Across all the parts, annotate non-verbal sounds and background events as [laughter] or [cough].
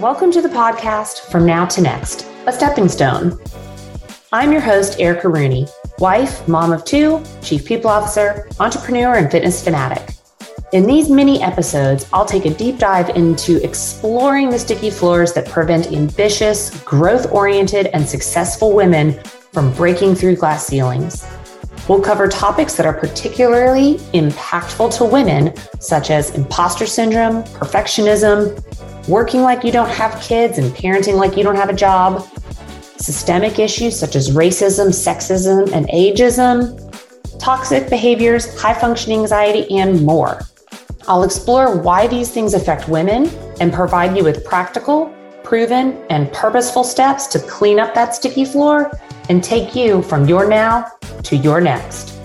Welcome to the podcast From Now to Next, a stepping stone. I'm your host, Erica Rooney, wife, mom of two, chief people officer, entrepreneur, and fitness fanatic. In these mini episodes, I'll take a deep dive into exploring the sticky floors that prevent ambitious, growth oriented, and successful women from breaking through glass ceilings. We'll cover topics that are particularly impactful to women, such as imposter syndrome, perfectionism, working like you don't have kids and parenting like you don't have a job, systemic issues such as racism, sexism, and ageism, toxic behaviors, high functioning anxiety, and more. I'll explore why these things affect women and provide you with practical, proven, and purposeful steps to clean up that sticky floor and take you from your now to your next.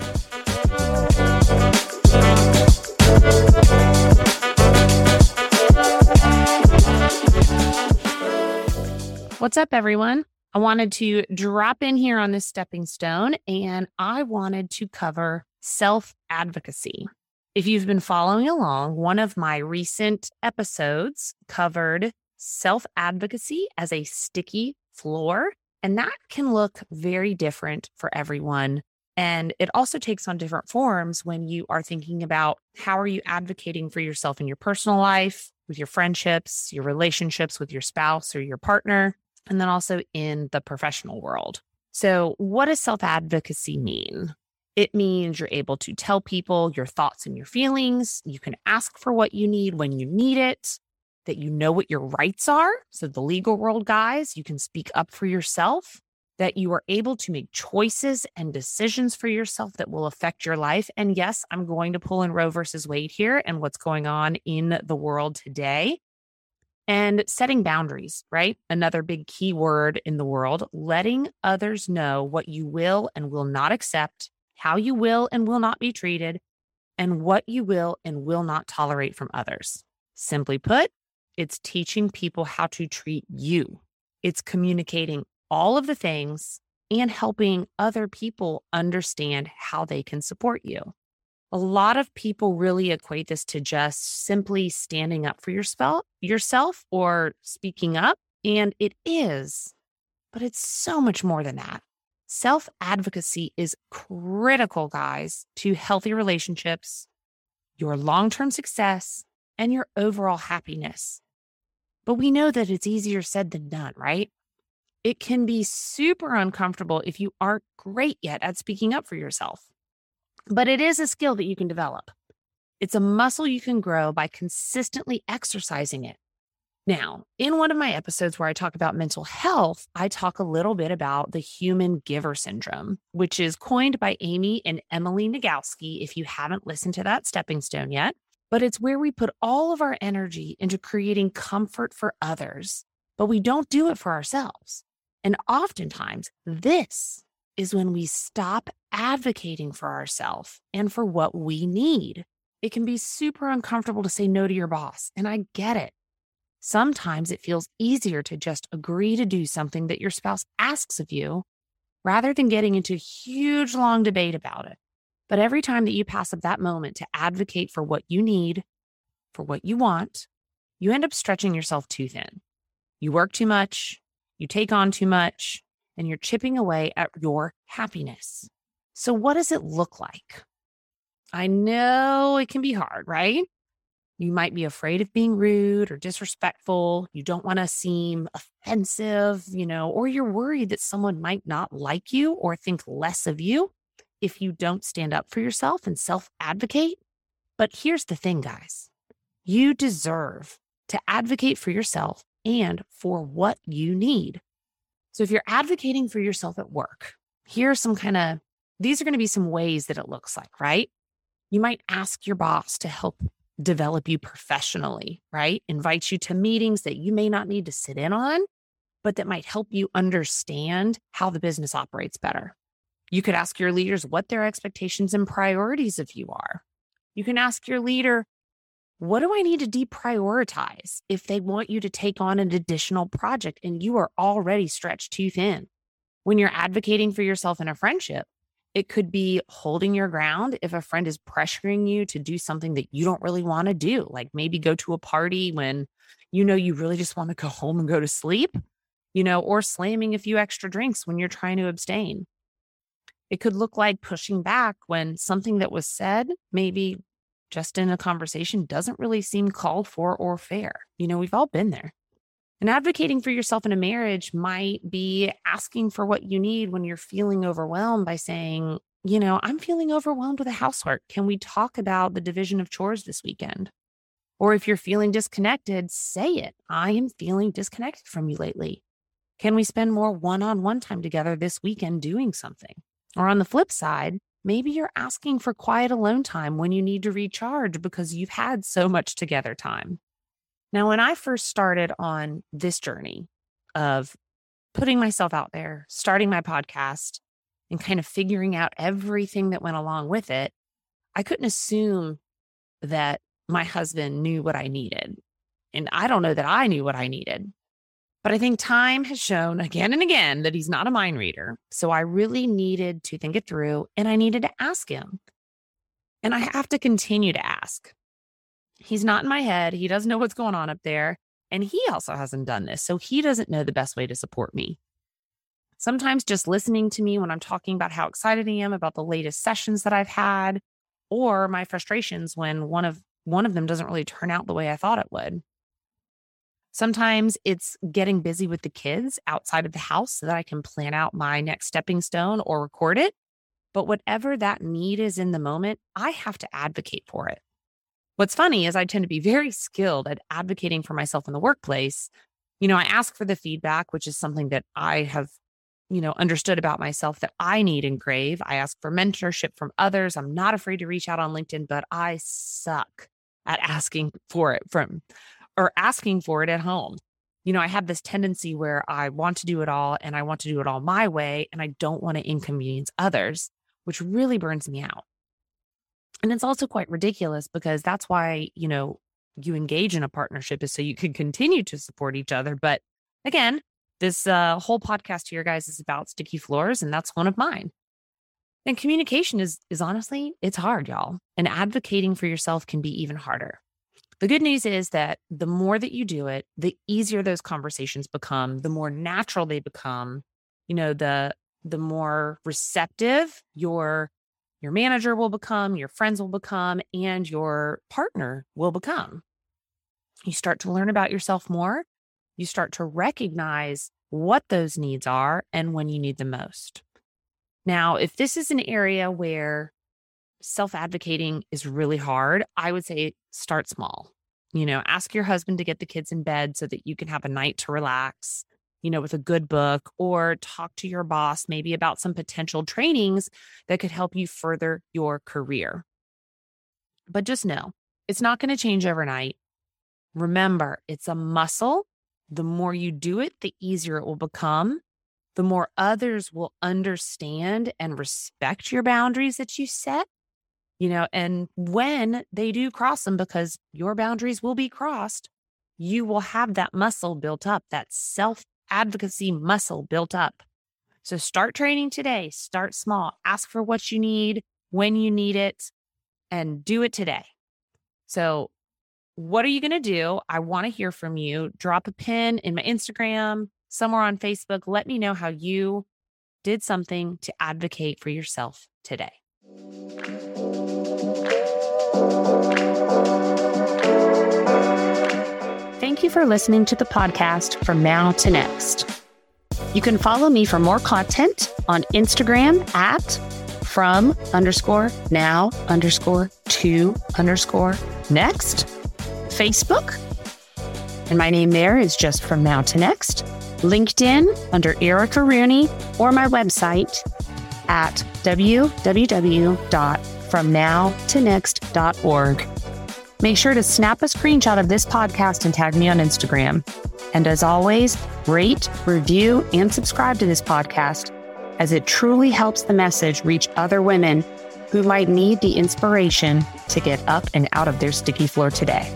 What's up, everyone? I wanted to drop in here on this stepping stone and I wanted to cover self advocacy. If you've been following along, one of my recent episodes covered self advocacy as a sticky floor. And that can look very different for everyone. And it also takes on different forms when you are thinking about how are you advocating for yourself in your personal life, with your friendships, your relationships with your spouse or your partner, and then also in the professional world. So, what does self advocacy mean? It means you're able to tell people your thoughts and your feelings. You can ask for what you need when you need it that you know what your rights are. So, the legal world guys, you can speak up for yourself, that you are able to make choices and decisions for yourself that will affect your life. And yes, I'm going to pull in Roe versus Wade here and what's going on in the world today. And setting boundaries, right? Another big key word in the world, letting others know what you will and will not accept, how you will and will not be treated, and what you will and will not tolerate from others. Simply put, it's teaching people how to treat you. It's communicating all of the things and helping other people understand how they can support you. A lot of people really equate this to just simply standing up for yourself, or speaking up, and it is, but it's so much more than that. Self advocacy is critical, guys, to healthy relationships, your long term success, and your overall happiness. But we know that it's easier said than done, right? It can be super uncomfortable if you aren't great yet at speaking up for yourself. But it is a skill that you can develop. It's a muscle you can grow by consistently exercising it. Now, in one of my episodes where I talk about mental health, I talk a little bit about the human giver syndrome, which is coined by Amy and Emily Nagoski. If you haven't listened to that stepping stone yet, but it's where we put all of our energy into creating comfort for others, but we don't do it for ourselves. And oftentimes, this is when we stop advocating for ourselves and for what we need. It can be super uncomfortable to say no to your boss, and I get it. Sometimes it feels easier to just agree to do something that your spouse asks of you rather than getting into a huge long debate about it. But every time that you pass up that moment to advocate for what you need, for what you want, you end up stretching yourself too thin. You work too much, you take on too much, and you're chipping away at your happiness. So, what does it look like? I know it can be hard, right? You might be afraid of being rude or disrespectful. You don't want to seem offensive, you know, or you're worried that someone might not like you or think less of you if you don't stand up for yourself and self advocate. But here's the thing, guys you deserve to advocate for yourself and for what you need. So if you're advocating for yourself at work, here's some kind of, these are going to be some ways that it looks like, right? You might ask your boss to help develop you professionally, right? Invite you to meetings that you may not need to sit in on, but that might help you understand how the business operates better. You could ask your leaders what their expectations and priorities of you are. You can ask your leader, what do I need to deprioritize if they want you to take on an additional project and you are already stretched too thin? When you're advocating for yourself in a friendship, It could be holding your ground if a friend is pressuring you to do something that you don't really want to do, like maybe go to a party when you know you really just want to go home and go to sleep, you know, or slamming a few extra drinks when you're trying to abstain. It could look like pushing back when something that was said, maybe just in a conversation, doesn't really seem called for or fair. You know, we've all been there. And advocating for yourself in a marriage might be asking for what you need when you're feeling overwhelmed by saying, you know, I'm feeling overwhelmed with the housework. Can we talk about the division of chores this weekend? Or if you're feeling disconnected, say it. I am feeling disconnected from you lately. Can we spend more one on one time together this weekend doing something? Or on the flip side, maybe you're asking for quiet alone time when you need to recharge because you've had so much together time. Now, when I first started on this journey of putting myself out there, starting my podcast, and kind of figuring out everything that went along with it, I couldn't assume that my husband knew what I needed. And I don't know that I knew what I needed. But I think time has shown again and again that he's not a mind reader. So I really needed to think it through and I needed to ask him. And I have to continue to ask He's not in my head. He doesn't know what's going on up there. And he also hasn't done this. So he doesn't know the best way to support me. Sometimes just listening to me when I'm talking about how excited I am about the latest sessions that I've had or my frustrations when one of one of them doesn't really turn out the way I thought it would. Sometimes it's getting busy with the kids outside of the house so that I can plan out my next stepping stone or record it. But whatever that need is in the moment, I have to advocate for it. What's funny is I tend to be [laughs] very skilled at advocating for myself in the workplace. You know, I ask for the feedback, which is something that I have, you know, understood about myself that I need and crave. I ask for mentorship from others. I'm not afraid to reach out on LinkedIn, but I suck at [laughs] asking for it from or asking for it at home. You know, I have this tendency where I want to do it all and I want to do it all my way and I don't want to inconvenience others, which really burns me out. And it's also quite ridiculous because that's why, you know, you engage in a partnership is so you can continue to support each other. But again, this uh, whole podcast here, guys, is about sticky floors, and that's one of mine. And communication is is honestly, it's hard, y'all. And advocating for yourself can be even harder. The good news is that the more that you do it, the easier those conversations become, the more natural they become. You know, the the more receptive your your manager will become, your friends will become, and your partner will become. You start to learn about yourself more. You start to recognize what those needs are and when you need them most. Now, if this is an area where self advocating is really hard, I would say start small. You know, ask your husband to get the kids in bed so that you can have a night to relax you know, with a good book or talk to your boss maybe about some potential trainings that could help you further your career. But just know it's not going to change overnight. Remember, it's a muscle. The more you do it, the easier it will become. The more others will understand and respect your boundaries that you set. You know, and when they do cross them, because your boundaries will be crossed, you will have that muscle built up, that self advocacy muscle built up. So start training today. Start small. Ask for what you need when you need it and do it today. So, what are you going to do? I want to hear from you. Drop a pin in my Instagram, somewhere on Facebook. Let me know how you did something to advocate for yourself today. Thank you for listening to the podcast from now to next. You can follow me for more content on Instagram at from underscore now underscore to underscore next, Facebook. And my name there is just from now to next. LinkedIn under Erica Rooney or my website at www.fromnowtonext.org. Make sure to snap a screenshot of this podcast and tag me on Instagram. And as always, rate, review, and subscribe to this podcast as it truly helps the message reach other women who might need the inspiration to get up and out of their sticky floor today.